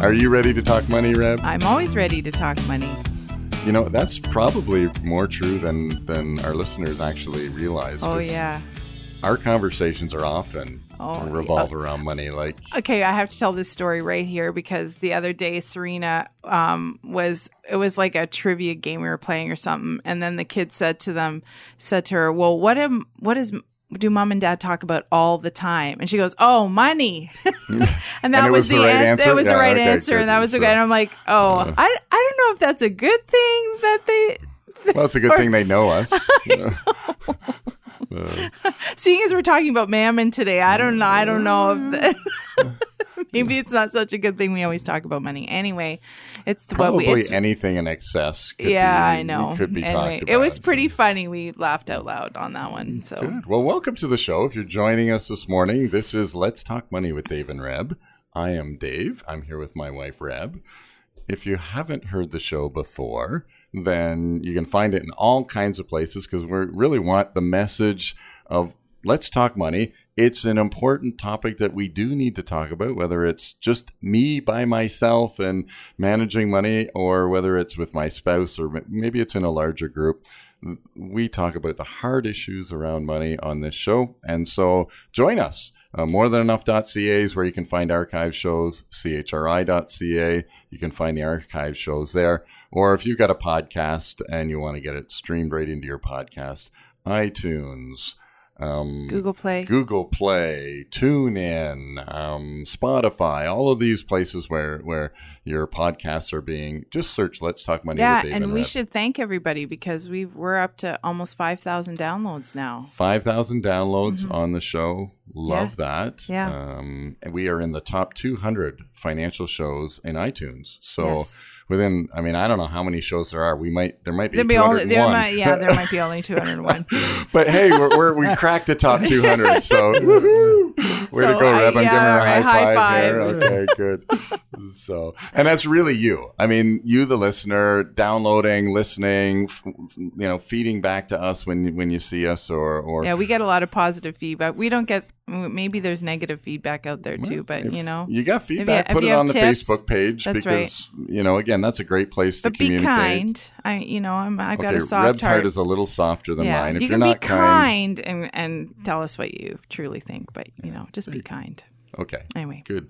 Are you ready to talk money, Reb? I'm always ready to talk money. You know, that's probably more true than than our listeners actually realize. Oh yeah. Our conversations are often Oh, revolve around money. Like, Okay, I have to tell this story right here because the other day Serena um, was it was like a trivia game we were playing or something, and then the kid said to them said to her, "Well, what am what is do mom and dad talk about all the time?" And she goes, "Oh, money." and that it was, was the right an- answer? It was the right okay, answer, good. and that was the So- good. And I'm like, "Oh, Uh. I I don't know if that's a good thing that they." well, it's a good Or- thing they know us. Seeing as we're talking about mammon today, I don't know. I don't know if that, maybe it's not such a good thing. We always talk about money. Anyway, it's what Probably we. It's, anything in excess. Could yeah, be, I know. Could be anyway, talked it was pretty funny. We laughed out loud on that one. So Good. Well, welcome to the show. If you're joining us this morning, this is Let's Talk Money with Dave and Reb. I am Dave. I'm here with my wife, Reb. If you haven't heard the show before, then you can find it in all kinds of places because we really want the message of Let's Talk Money. It's an important topic that we do need to talk about, whether it's just me by myself and managing money, or whether it's with my spouse, or maybe it's in a larger group we talk about the hard issues around money on this show. And so join us. Uh, morethanenough.ca is where you can find archive shows, chri.ca. You can find the archive shows there. Or if you've got a podcast and you want to get it streamed right into your podcast, iTunes, um, Google Play. Google Play, TuneIn, um, Spotify, all of these places where where your podcasts are being. Just search "Let's Talk Money." yeah, and and we should thank everybody because we we're up to almost five thousand downloads now. 5,000 downloads on the show. Love that. Mm-hmm. Yeah. Um, and we are in the top 200 financial shows in iTunes. So Yes. Within, I mean, I don't know how many shows there are. We might, there might be, There'd be only there might yeah there might be only two hundred one. but hey, we're, we're, we cracked the top 200. So! Way So to go, Reb. I'm yeah, giving her a uh, high high five, here. Okay, good. so, and that's really you. I mean, you, the listener, downloading, listening, f- you know, feeding back to us when, when you see us or, or Yeah, we get a lot of positive feedback. We don't get maybe there's negative feedback out there too, but If you know, you got if you- feedback, put it on the Facebook page that's because you know again that's a great place to but be kind. I you know I'm I've got Okay, a soft Reb's heart. heart is a little softer than yeah, mine. If you are not be kind, kind and and tell us what you truly think, but you know, just be kind. okay, Anyway. good.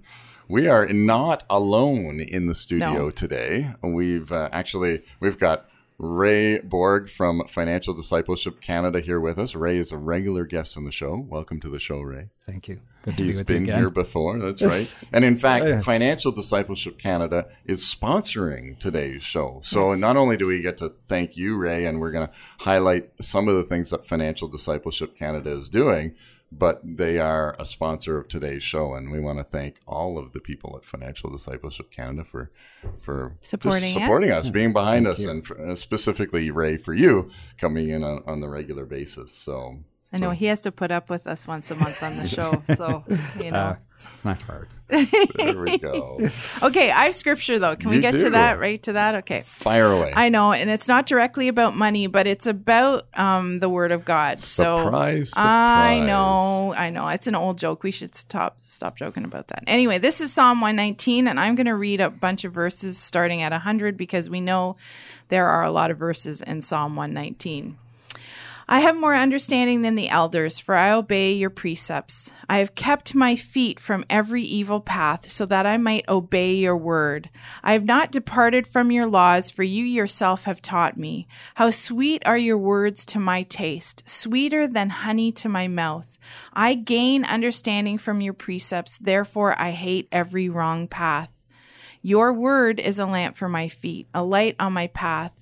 We are not alone in the studio No. today. We've uh, actually we've got Ray Borg from Financial Discipleship Canada here with us. Ray is a regular guest on the show. Welcome to the show, Ray. Thank you. Good to be He's with you been again. here before. That's right. And in fact, Oh, yeah. Financial Discipleship Canada is sponsoring today's show. So not only do we get to thank you, Ray, and we're going to highlight some of the things that Financial Discipleship Canada is doing, but they are a sponsor of today's show, and we want to thank all of the people at Financial Discipleship Canada for for just Supporting us. supporting us, being behind Thank us, you. and for, uh, specifically Ray for you coming in on, on the regular basis. So I know he has to put up with us once a month on the show, so you know. Uh, it's not hard. there we go. okay, I have scripture though. Can we get do. to that? Right to that? Okay. Fire away. I know, and it's not directly about money, but it's about um, the Word of God. so Surprise, I know, I know. It's an old joke. We should stop stop joking about that. Anyway, this is Psalm 119, and I'm going to read a bunch of verses starting at 100 because we know there are a lot of verses in Psalm 119. I have more understanding than the elders, for I obey your precepts. I have kept my feet from every evil path, so that I might obey your word. I have not departed from your laws, for you yourself have taught me. How sweet are your words to my taste, sweeter than honey to my mouth. I gain understanding from your precepts, therefore I hate every wrong path. Your word is a lamp for my feet, a light on my path.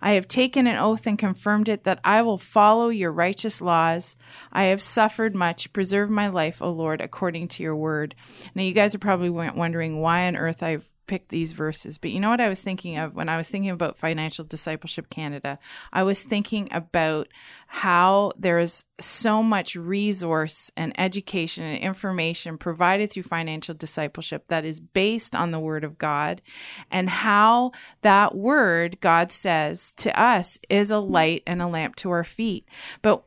I have taken an oath and confirmed it that I will follow your righteous laws. I have suffered much. Preserve my life, O Lord, according to your word. Now, you guys are probably wondering why on earth I've picked these verses. But you know what I was thinking of when I was thinking about Financial Discipleship Canada? I was thinking about how there is so much resource and education and information provided through financial discipleship that is based on the Word of God, and how that Word, God says to us, is a light and a lamp to our feet. But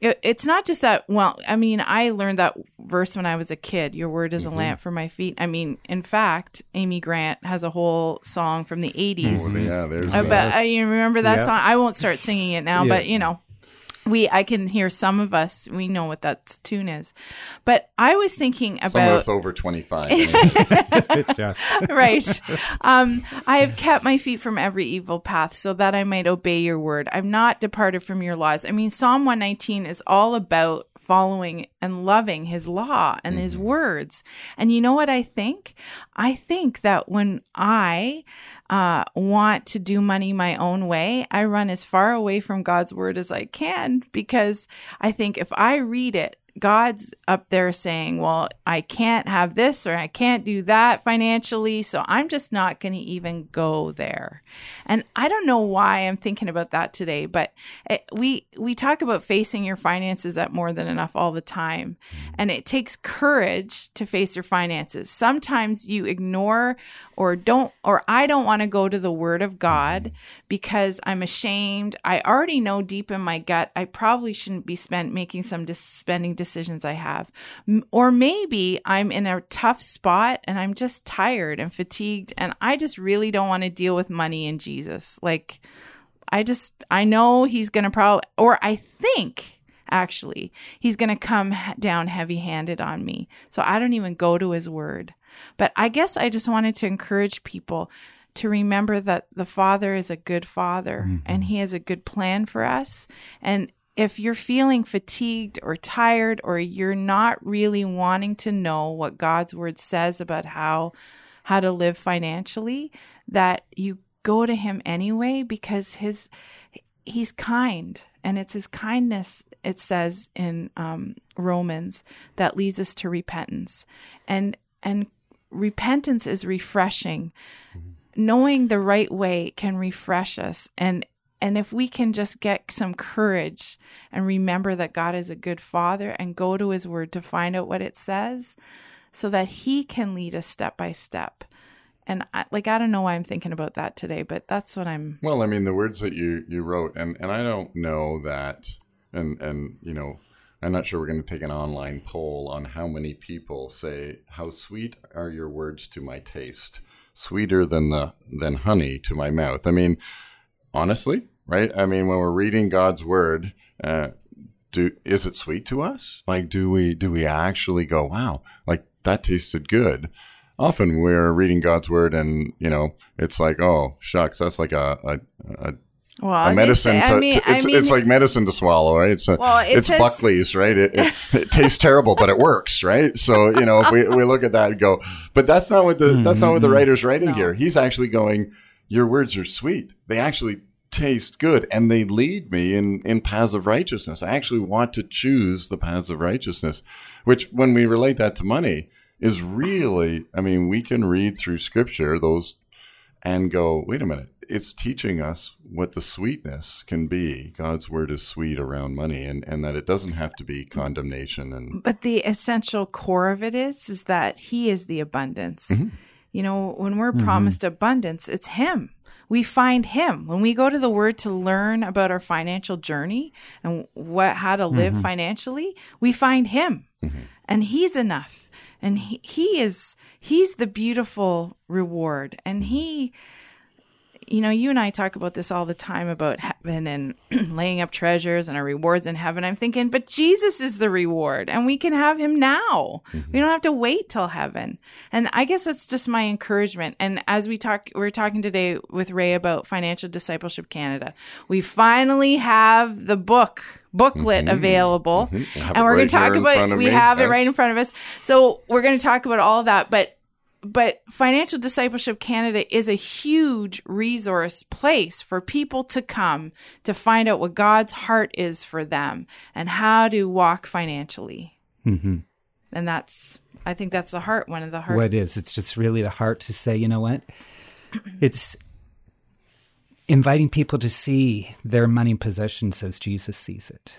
it, it's not just that. Well, I mean, I learned that verse when I was a kid. Your word is a lamp for my feet. I mean, in fact, Amy Grant has a whole song from the '80s. Oh, yeah, there's Uh, but uh, you remember that Yeah. song? I won't start singing it now, Yeah. but you know, we I can hear some of us. We know what that tune is. But I was thinking Some of about us over 25. just right. Um, I have kept my feet from every evil path so that I might obey your word. I'm not departed from your laws. I mean, Psalm 119 is all about following and loving his law and his words. And you know what I think? I think that when I uh, want to do money my own way, I run as far away from God's word as I can because I think if I read it, God's up there saying, Well, I can't have this or I can't do that financially. So I'm just not going to even go there. And I don't know why I'm thinking about that today, but it, we, we talk about facing your finances at more than enough all the time. Mm. And it takes courage to face your finances. Sometimes you ignore or don't, or I don't want to go to the word of God mm. because I'm ashamed. I already know deep in my gut, I probably shouldn't be spent making some dis- spending decisions I have. Or maybe I'm in a tough spot and I'm just tired and fatigued and I just really don't want to deal with money and Jesus. Like, I just, I know he's going to probably, or I think actually, he's going to come down heavy handed on me. So I don't even go to his word. But I guess I just wanted to encourage people to remember that the Father is a good Father mm-hmm. and He has a good plan for us. And if you're feeling fatigued or tired or you're not really wanting to know what God's word says about how how to live financially, that you go to him anyway because his he's kind and it's his kindness it says in um, romans that leads us to repentance. And and repentance is refreshing. Knowing the right way can refresh us. And and if we can just get some courage and remember that God is a good father and go to his word to find out what it says so that he can lead us step by step and I, like I don't know why I'm thinking about that today, but that's what I'm. Well, I mean, the words that you you wrote, and and I don't know that, and and you know, I'm not sure we're going to take an online poll on how many people say, "How sweet are your words to my taste, sweeter than the than honey to my mouth." I mean, honestly, right? I mean, when we're reading God's word, uh, do is it sweet to us? Like, do we do we actually go, "Wow, like that tasted good"? Often we're reading God's word, and you know, it's like, "Oh, shucks, that's like a a, a Well, a medicine say- to, I mean, to- it's, I mean, it's like medicine to swallow, right? It's a, Well, it it's says- Buckley's, right? It, it, it tastes terrible, but it works, right? So you know, if we, we look at that and go, but that's not what the that's not what the writer's writing No. here. He's actually going, your words are sweet. They actually taste good, and they lead me in in paths of righteousness. I actually want to choose the paths of righteousness, which when we relate that to money is really, I mean, we can read through Scripture those and go, wait a minute, it's teaching us what the sweetness can be. God's word is sweet around money and, and that it doesn't have to be condemnation and but the essential core of it is is that He is the abundance. Mm-hmm. You know, when we're promised abundance, it's Him. We find Him when we go to the Word to learn about our financial journey and what how to live Mm-hmm. financially. We find Him, and He's enough. And he, he is He's the beautiful reward, and He you know, you and I talk about this all the time about heaven and laying up treasures and our rewards in heaven. I'm thinking, but Jesus is the reward and we can have him now. We don't have to wait till heaven. And I guess that's just my encouragement. And as we talk, we're talking today with Ray about Financial Discipleship Canada. We finally have the book booklet available have and we're going to talk about we me. have it right in front of us. So we're going to talk about all of that, but but Financial Discipleship Canada is a huge resource place for people to come to find out what God's heart is for them and how to walk financially. Mm-hmm. And that's, I think that's the heart, one of the heart. What is? It's just really the heart to say, you know what? It's inviting people to see their money possessions as Jesus sees it.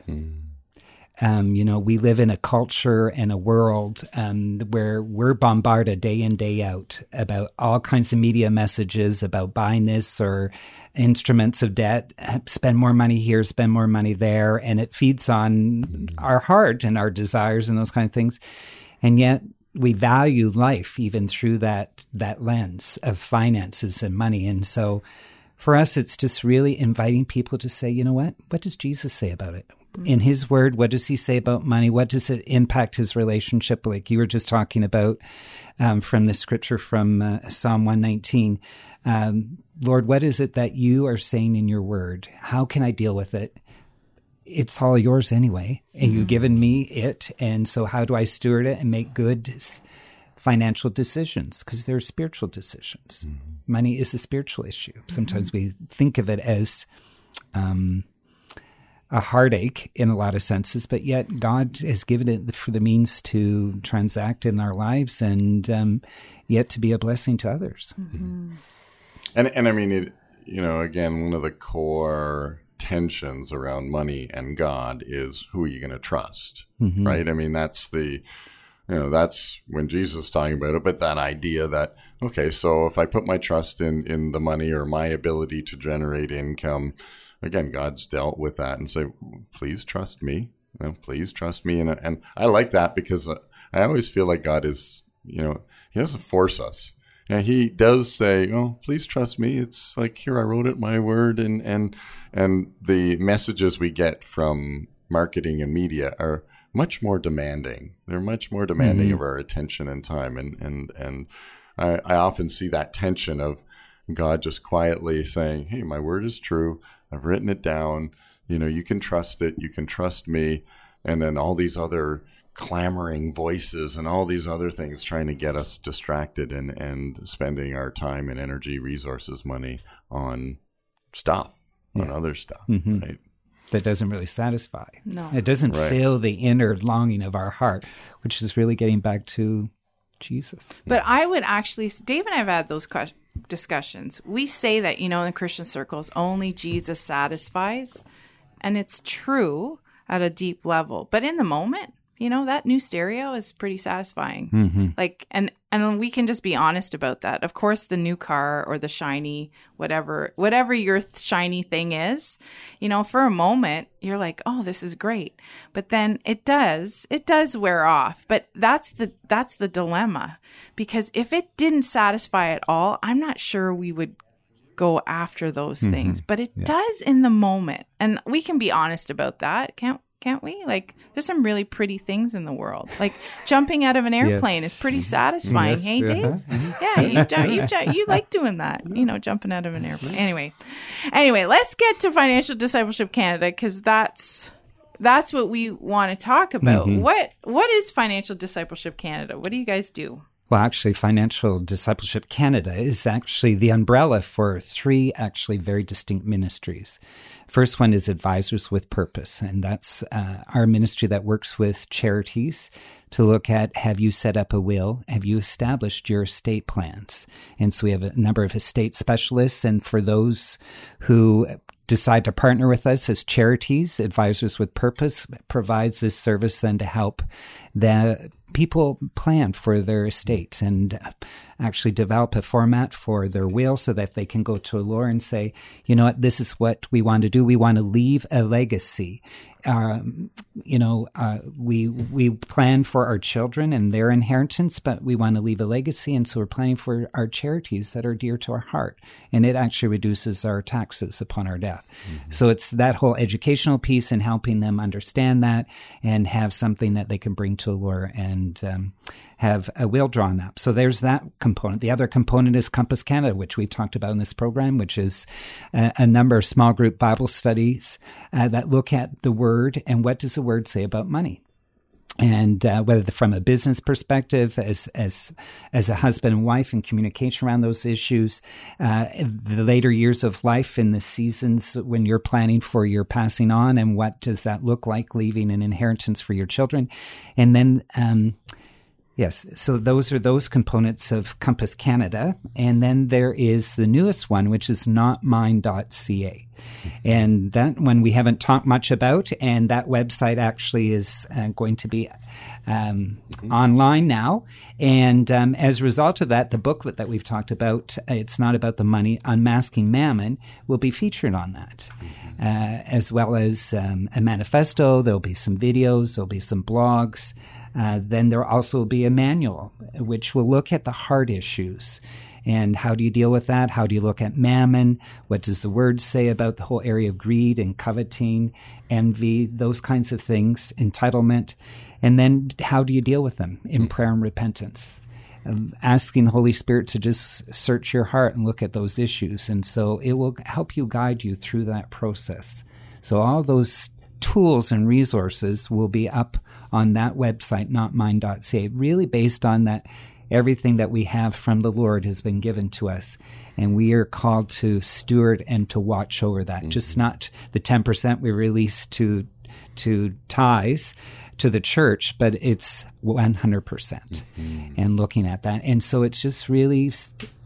Um, you know, we live in a culture and a world um, where we're bombarded day in, day out about all kinds of media messages about buying this or instruments of debt, spend more money here, spend more money there. And it feeds on our heart and our desires and those kind of things. And yet, we value life even through that that lens of finances and money. And so for us it's just really inviting people to say, you know what? What does Jesus say about it? In his word, what does he say about money? What does it impact his relationship? Like you were just talking about um, from the scripture from uh, Psalm 119. Um, Lord, what is it that you are saying in your word? How can I deal with it? it's all yours anyway, and you've given me it. And so, how do I steward it and make good financial decisions? Because they're spiritual decisions. Money is a spiritual issue. Sometimes we think of it as um, a heartache in a lot of senses, but yet God has given it for the means to transact in our lives and um, yet to be a blessing to others. And and I mean, it, you know, again, one of the core tensions around money and God is who are you going to trust, right? I mean, that's the, you know, that's when Jesus is talking about it. But that idea that okay, so if I put my trust in in the money or my ability to generate income, again, God's dealt with that and say, please trust me. You know, please trust me, and and I like that because uh, I always feel like God is, you know, He doesn't force us. And he does say, "Oh, please trust me." It's like here I wrote it, my word, and and and the messages we get from marketing and media are much more demanding. They're much more demanding of our attention and time, and and and I, I often see that tension of God just quietly saying, "Hey, my word is true. I've written it down. You know, you can trust it. You can trust me." And then all these other clamoring voices and all these other things trying to get us distracted and, and spending our time and energy, resources, money on stuff, on other stuff, mm-hmm. right? that doesn't really satisfy. No. It doesn't Right. fill the inner longing of our heart, which is really getting back to Jesus. But I would actually, Dave and I have had those ques- discussions. We say that, you know, in Christian circles, only Jesus satisfies. And it's true at a deep level. But in the moment, you know, that new stereo is pretty satisfying. Mm-hmm. Like, and, and we can just be honest about that. Of course, the new car or the shiny, whatever, whatever your th- shiny thing is, you know, for a moment, you're like, oh, this is great. But then it does, it does wear off. But that's the, that's the dilemma because if it didn't satisfy at all, I'm not sure we would go after those mm-hmm. things, but it does in the moment. And we can be honest about that, can't can't we? Like there's some really pretty things in the world. Like jumping out of an airplane is pretty mm-hmm. satisfying. Yes, Hey, uh-huh. Dave? Mm-hmm. Yeah, you ju- you ju- you like doing that. You know, jumping out of an airplane. Anyway. Anyway, let's get to Financial Discipleship Canada cuz that's that's what we want to talk about. Mm-hmm. What what is Financial Discipleship Canada? What do you guys do? Well, actually, Financial Discipleship Canada is actually the umbrella for three actually very distinct ministries. First one is Advisors with Purpose, and that's uh, our ministry that works with charities to look at have you set up a will? Have you established your estate plans? And so we have a number of estate specialists, and for those who decide to partner with us as charities, Advisors with Purpose provides this service then to help the people plan for their estates and actually develop a format for their will so that they can go to a lawyer and say, you know what, this is what we want to do. We want to leave a legacy. Um, you know, uh, we we plan for our children and their inheritance, but we want to leave a legacy, and so we're planning for our charities that are dear to our heart, and it actually reduces our taxes upon our death. So it's that whole educational piece and helping them understand that and have something that they can bring to a lawyer and um, have a will drawn up. So there's that component. The other component is Compass Canada, which we've talked about in this program, which is a, a number of small group Bible studies uh, that look at the Word and what does the Word say about money. And uh, whether from a business perspective, as as as a husband and wife, and communication around those issues, uh, the later years of life in the seasons when you're planning for your passing on, and what does that look like, leaving an inheritance for your children, and then. Um, Yes, so those are those components of Compass Canada. And then there is the newest one, which is notmine.ca. And that one we haven't talked much about. And that website actually is uh, going to be um, mm-hmm. online now. And um, as a result of that, the booklet that we've talked about, uh, it's not about the money, Unmasking Mammon, will be featured on that, mm-hmm. uh, as well as um, a manifesto. There'll be some videos, there'll be some blogs. Uh, then there also will also be a manual which will look at the heart issues. And how do you deal with that? How do you look at mammon? What does the word say about the whole area of greed and coveting, envy, those kinds of things, entitlement? And then how do you deal with them in prayer and repentance? asking the Holy Spirit to just search your heart and look at those issues. And so it will help you guide you through that process. So all those tools and resources will be up on that website, notmine.ca, really based on that everything that we have from the Lord has been given to us. And we are called to steward and to watch over that. Mm-hmm. Just not the 10% we release to, to tithes to the church, but it's 100% mm hmm and looking at that. And so it's just really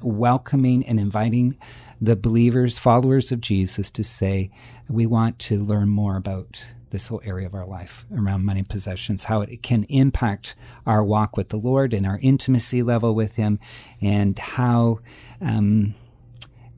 welcoming and inviting the believers, followers of Jesus to say, we want to learn more about this whole area of our life around money possessions, how it can impact our walk with the Lord and our intimacy level with Him, and how um,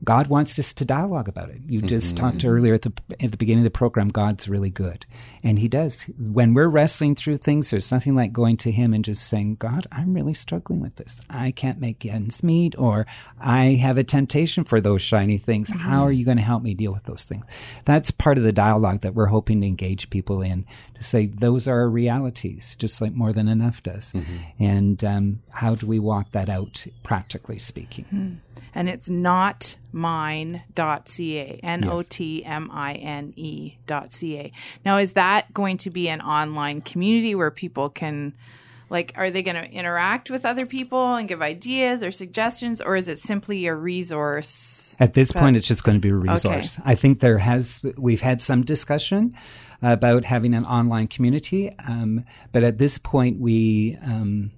God wants us to dialogue about it. You just mm-hmm. talked earlier at the at the beginning of the program. God's really good, and He does. When we're wrestling through things, there's nothing like going to Him and just saying, "God, I'm really struggling with this. I can't make ends meet, or I have a temptation for those shiny things. Mm-hmm. How are you going to help me deal with those things?" That's part of the dialogue that we're hoping to engage people in to say those are realities, just like more than enough does, mm-hmm. and um, how do we walk that out, practically speaking. Mm-hmm and it's notmine.ca, N O T M I N E.ca. Now, is that going to be an online community where people can, like, are they going to interact with other people and give ideas or suggestions, or is it simply a resource? At this point, it's just going to be a resource. Okay. I think there has, we've had some discussion about having an online community, um, but at this point, we, um,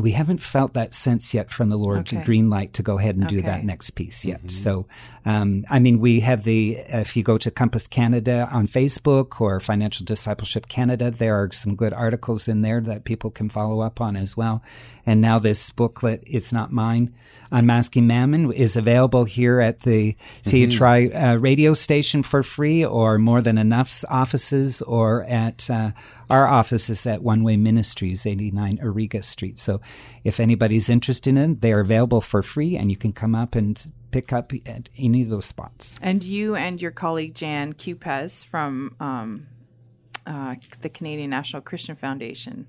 we haven't felt that sense yet from the Lord okay. green light to go ahead and okay. do that next piece yet. Mm-hmm. So, um, I mean, we have the, if you go to Compass Canada on Facebook or Financial Discipleship Canada, there are some good articles in there that people can follow up on as well. And now this booklet, It's Not Mine, Unmasking Mammon is available here at the CHRI mm-hmm. uh, radio station for free or More Than Enough's offices or at uh, our offices at One Way Ministries, 89 Ariga Street. So if anybody's interested in it, they're available for free and you can come up and pick up at any of those spots. And you and your colleague Jan Kupes from um, uh, the Canadian National Christian Foundation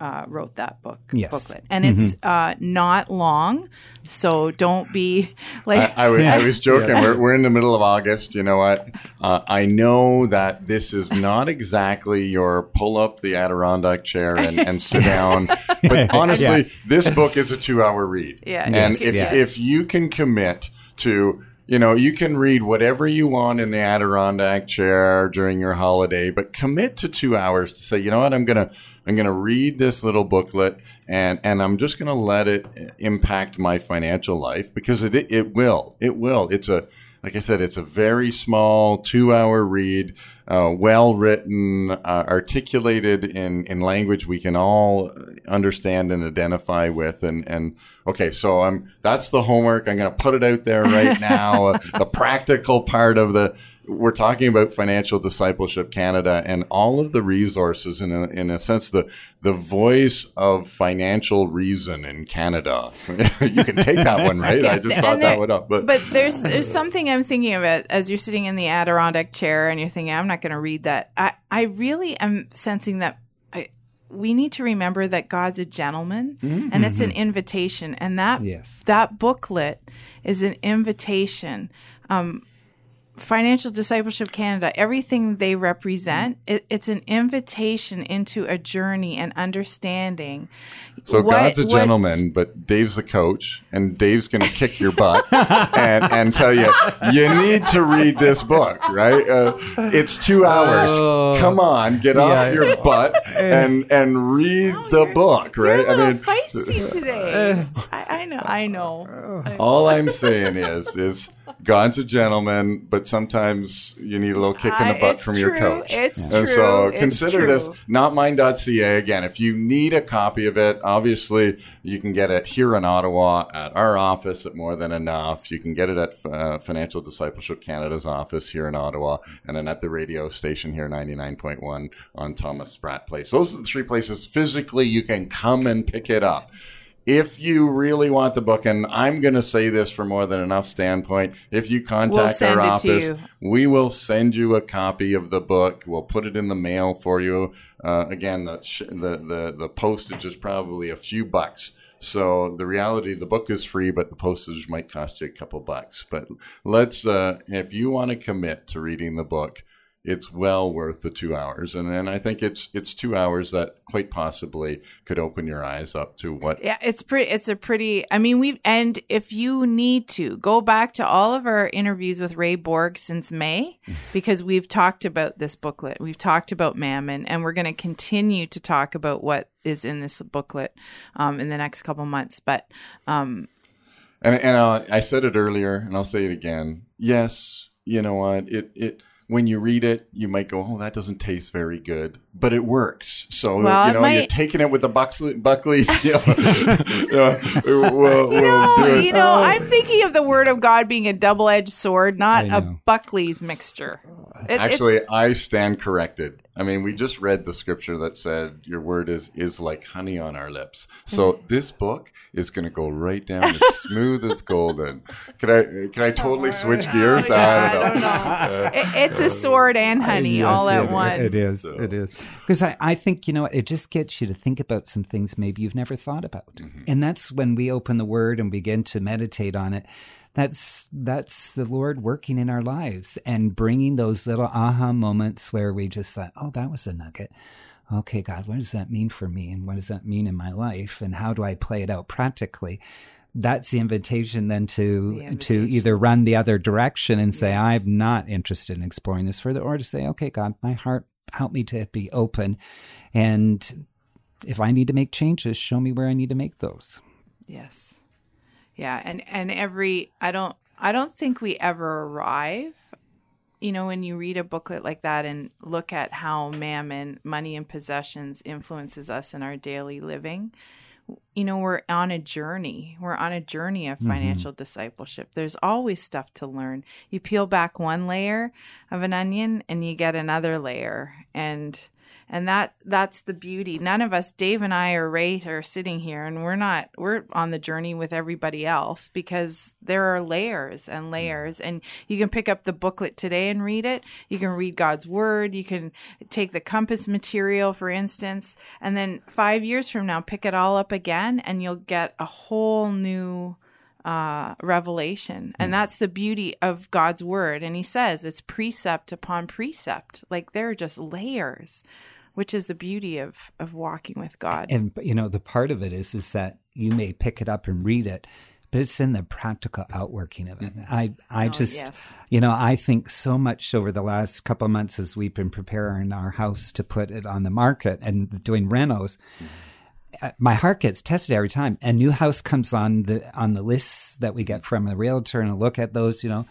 uh, wrote that book yes. booklet, and mm-hmm. it's uh, not long, so don't be like. I, I, was, I was joking. yeah. we're, we're in the middle of August. You know what? Uh, I know that this is not exactly your pull up the Adirondack chair and, and sit down, but honestly, yeah. this book is a two hour read. Yeah, and yes, if yes. if you can commit to you know, you can read whatever you want in the Adirondack chair during your holiday, but commit to two hours to say, you know what, I'm gonna I'm gonna read this little booklet and and I'm just gonna let it uh, impact my financial life because it it will it will. It's a like I said, it's a very small two hour read, uh, well written, uh, articulated in, in language we can all understand and identify with. And, and okay, so I'm, that's the homework. I'm going to put it out there right now. the practical part of the, we're talking about financial discipleship Canada and all of the resources in a, in a sense the the voice of financial reason in Canada. you can take that one, right? yeah. I just thought there, that one up. But but there's there's something I'm thinking about as you're sitting in the Adirondack chair and you're thinking I'm not going to read that. I I really am sensing that I, we need to remember that God's a gentleman mm-hmm. and it's an invitation and that yes. that booklet is an invitation um, Financial Discipleship Canada, everything they represent, it, it's an invitation into a journey and understanding. So what- God's a what- gentleman, but Dave's a coach, and Dave's going to kick your butt and, and tell you you need to read this book. Right? Uh, it's two hours. Come on, get off your butt and and read the book. Right? You're a little feisty today. I, I know. I know. all I'm saying is is God's a gentleman, but sometimes you need a little kick in the butt it's from your coach. It's and so true. It's consider this true. notmine.ca again. If you need a copy of it, obviously you can get it here in Ottawa at our office at More Than Enough. You can get it at uh, Financial Discipleship Canada's office here in Ottawa, and then at the radio station here, 99.1 on Thomas Spratt Place. Those are the three places physically you can come and pick it up if you really want the book, and I'm going to say this from more than enough standpoint, if you contact send our office, we will send you a copy of the book. We'll put it in the mail for you. Uh, again, the, sh- the the the postage is probably a few bucks. So the reality, the book is free, but the postage might cost you a couple bucks. But let's, uh, if you want to commit to reading the book, it's well worth the two hours, and and I think it's it's two hours that quite possibly could open your eyes up to what Yeah, it's pretty. It's a pretty. I mean, we've and if you need to go back to all of our interviews with Ray Borg since May, because we've talked about this booklet, we've talked about Mammon, and we're going to continue to talk about what is in this booklet um, in the next couple months. But um, And and uh, I said it earlier, and I'll say it again. Yes, you know what? It it when you read it, you might go, "Oh, that doesn't taste very good," but it works. So Well, you know, might- you're taking it with the Buckley, Buckleys. You know, you know, we'll, we'll no, you know, I'm oh. thinking of the Word of God being a double-edged sword, not a. Buckley's mixture. It- it's- Actually, I stand corrected. I mean, we just read the scripture that said, "Your word is is like honey on our lips." Mm-hmm. So this book is going to go right down as smooth as golden. Can I can I totally switch gears? Oh, Yeah, I don't know. know. Uh, it- it's a uh, sword and honey Yes, all at it- once. It is. It is. Because I, I think, you know, it just gets you to think about some things maybe you've never thought about. Mm-hmm. And that's when we open the word and begin to meditate on it. That's that's the Lord working in our lives and bringing those little aha moments where we just thought, oh, that was a nugget. Okay, God, what does that mean for me? And what does that mean in my life? And how do I play it out practically? That's the invitation then to The to either run the other direction and say, I'm not interested in exploring this further, or to say, okay, God, my heart, help me to be open. And if I need to make changes, show me where I need to make those. Yes. Yeah, and and every I don't I don't think we ever arrive. You know, when you read a booklet like that and look at how mammon, money and possessions influences us in our daily living, you know, we're on a journey. We're on a journey of mm-hmm. financial discipleship. There's always stuff to learn. You peel back one layer of an onion and you get another layer. And and that that's the beauty. None of us, Dave and I or Ray are sitting here and we're not we're on the journey with everybody else because there are layers and layers and you can pick up the booklet today and read it. You can read God's word, you can take the compass material for instance, and then 5 years from now pick it all up again and you'll get a whole new uh, revelation. And that's the beauty of God's word. And he says it's precept upon precept. Like there are just layers, which is the beauty of, of walking with God. And you know, the part of it is is that you may pick it up and read it, but it's in the practical outworking of it. I I Oh, just yes. you know, I think so much over the last couple of months as we've been preparing our house to put it on the market and doing renos. uh, My heart gets tested every time. A new house comes on the on the lists that we get from the realtor, and I look at those, you know,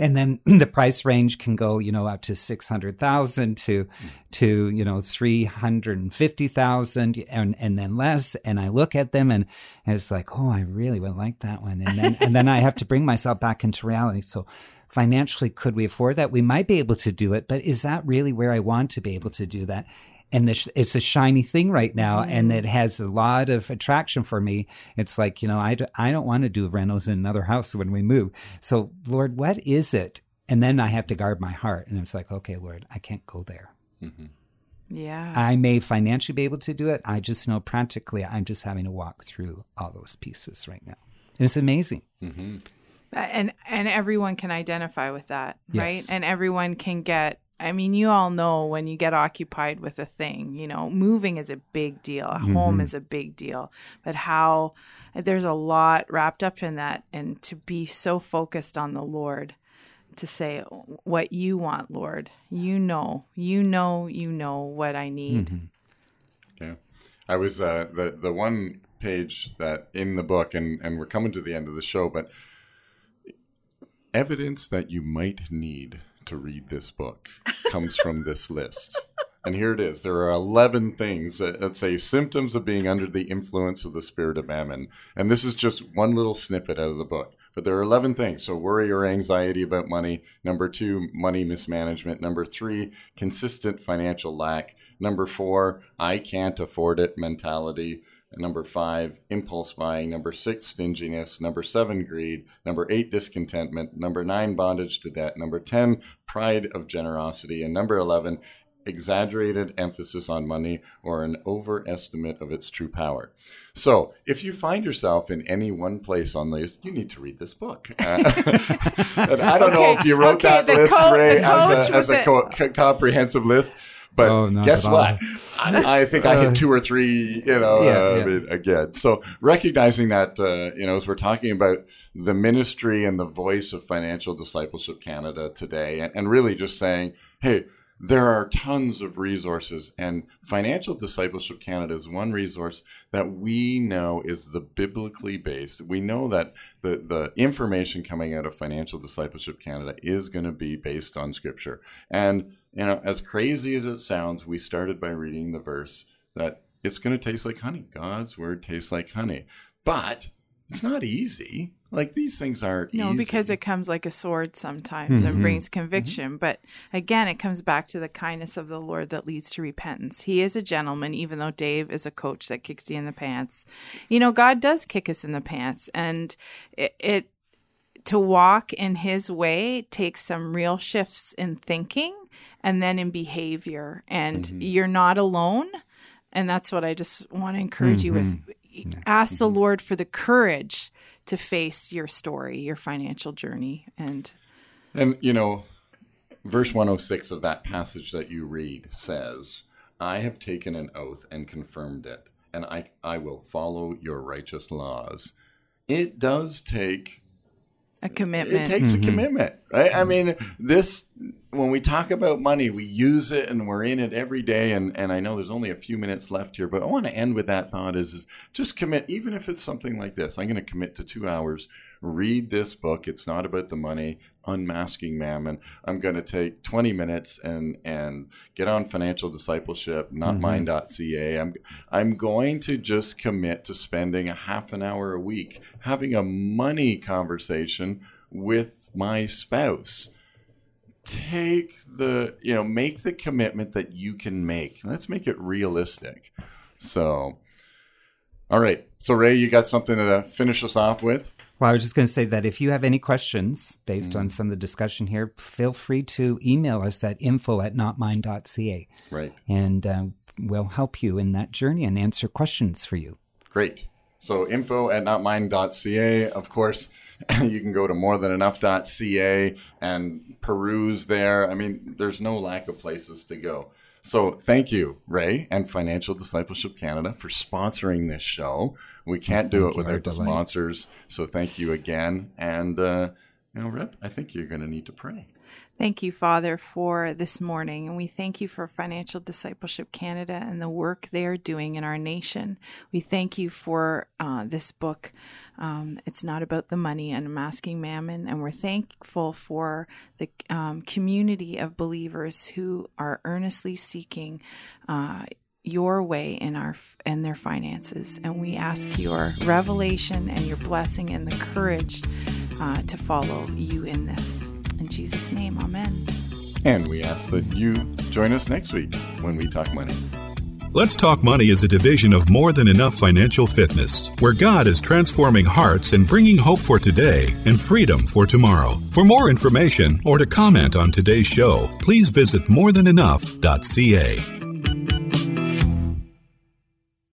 and then the price range can go, you know, up to six hundred thousand to to you know three hundred and fifty thousand, and and then less. And I look at them, and, and it's like, oh, I really would like that one, and then and then I have to bring myself back into reality. So financially, could we afford that? We might be able to do it, but is that really where I want to be able to do that? And this, it's a shiny thing right now, and mm-hmm. it has a lot of attraction for me. It's like, you know, I, d- I don't want to do rentals in another house when we move. So, Lord, what is it? And then I have to guard my heart. And it's like, okay, Lord, I can't go there. Mm-hmm. yeah. I may financially be able to do it. I just know practically I'm just having to walk through all those pieces right now. And it's amazing. Mm-hmm. and and everyone can identify with that Yes. right and everyone can get i mean you all know when you get occupied with a thing you know moving is a big deal. A home is a big deal. But how there's a lot wrapped up in that and to be so focused on the lord to say what you want lord you know you know you know what i need. Yeah, I was uh, the the one page that in the book, and and we're coming to the end of the show, but evidence that you might need to read this book comes from this list. And here it is. There are 11 things that, that say symptoms of being under the influence of the spirit of mammon. And this is just one little snippet out of the book. But there are 11 things. So, worry or anxiety about money. Number two, money mismanagement. Number three, consistent financial lack. Number four, I can't afford it mentality. Number five, impulse buying. Number six, stinginess. Number seven, greed. Number eight, discontentment. Number nine, bondage to debt. Number 10, pride of generosity. And number 11, exaggerated emphasis on money or an overestimate of its true power. So, if you find yourself in any one place on this, you need to read this book. Uh, and I don't know if you wrote okay, that list, co- Ray, as a, as a co- comprehensive list. But Oh, guess what? I, I think I hit two or three, you know, Yeah, uh, yeah. I mean, again. So recognizing that, uh, you know, as we're talking about the ministry and the voice of Financial Discipleship Canada today, and, and really just saying, hey, there are tons of resources, and Financial Discipleship Canada is one resource that we know is the biblically based. We know that the, the information coming out of Financial Discipleship Canada is going to be based on Scripture. And, you know, as crazy as it sounds, we started by reading the verse that it's going to taste like honey. God's word tastes like honey. But it's not easy. Like these things aren't No, easy. because it comes like a sword sometimes and mm-hmm. brings mm-hmm. conviction. But again, it comes back to the kindness of the Lord that leads to repentance. He is a gentleman, even though Dave is a coach that kicks you in the pants. You know, God does kick us in the pants, and it, it to walk in His way takes some real shifts in thinking and then in behavior. And mm-hmm. you're not alone. And that's what I just want to encourage you with. Ask the Lord for the courage to face your story, your financial journey. And And, you know, verse 106 of that passage that you read says, I have taken an oath and confirmed it, and I, I will follow your righteous laws. It does take a commitment. it commitment. takes a mm-hmm. commitment, right? I mm-hmm. mean, this when we talk about money, we use it and we're in it every day. And, and I know there's only a few minutes left here, but I want to end with that thought: is, is just commit, even if it's something like this. I'm going to commit to two hours. Read this book. It's not about the money. Unmasking Mammon. I'm going to take 20 minutes and and get on financial discipleship, notmine.ca. Mm-hmm. I'm I'm going to just commit to spending a half an hour a week having a money conversation with my spouse. Take the, you know, make the commitment that you can make. Let's make it realistic. So, all right. So, Ray, you got something to finish us off with? Well, I was just going to say that if you have any questions based on some of the discussion here, feel free to email us at info at notmine.ca. Right. And uh, we'll help you in that journey and answer questions for you. Great. So info at notmine.ca. Of course, you can go to morethanenough.ca and peruse there. I mean, there's no lack of places to go. So thank you, Ray, and Financial Discipleship Canada for sponsoring this show. We can't do Thank it without the sponsors. So thank you again. And, uh, you know, I think you're going to need to pray. Thank you, Father, for this morning. And we thank you for Financial Discipleship Canada and the work they are doing in our nation. We thank you for uh, this book. Um, it's not about the money Unmasking mammon. And we're thankful for the um, community of believers who are earnestly seeking. Uh, your way in our in their finances and we ask your revelation and your blessing and the courage uh, to follow you in this in jesus name amen And we ask that you join us next week when we talk money. Let's Talk Money is a division of More Than Enough Financial Fitness, where God is transforming hearts and bringing hope for today and freedom for tomorrow. For more information or to comment on today's show, please visit morethanenough.ca.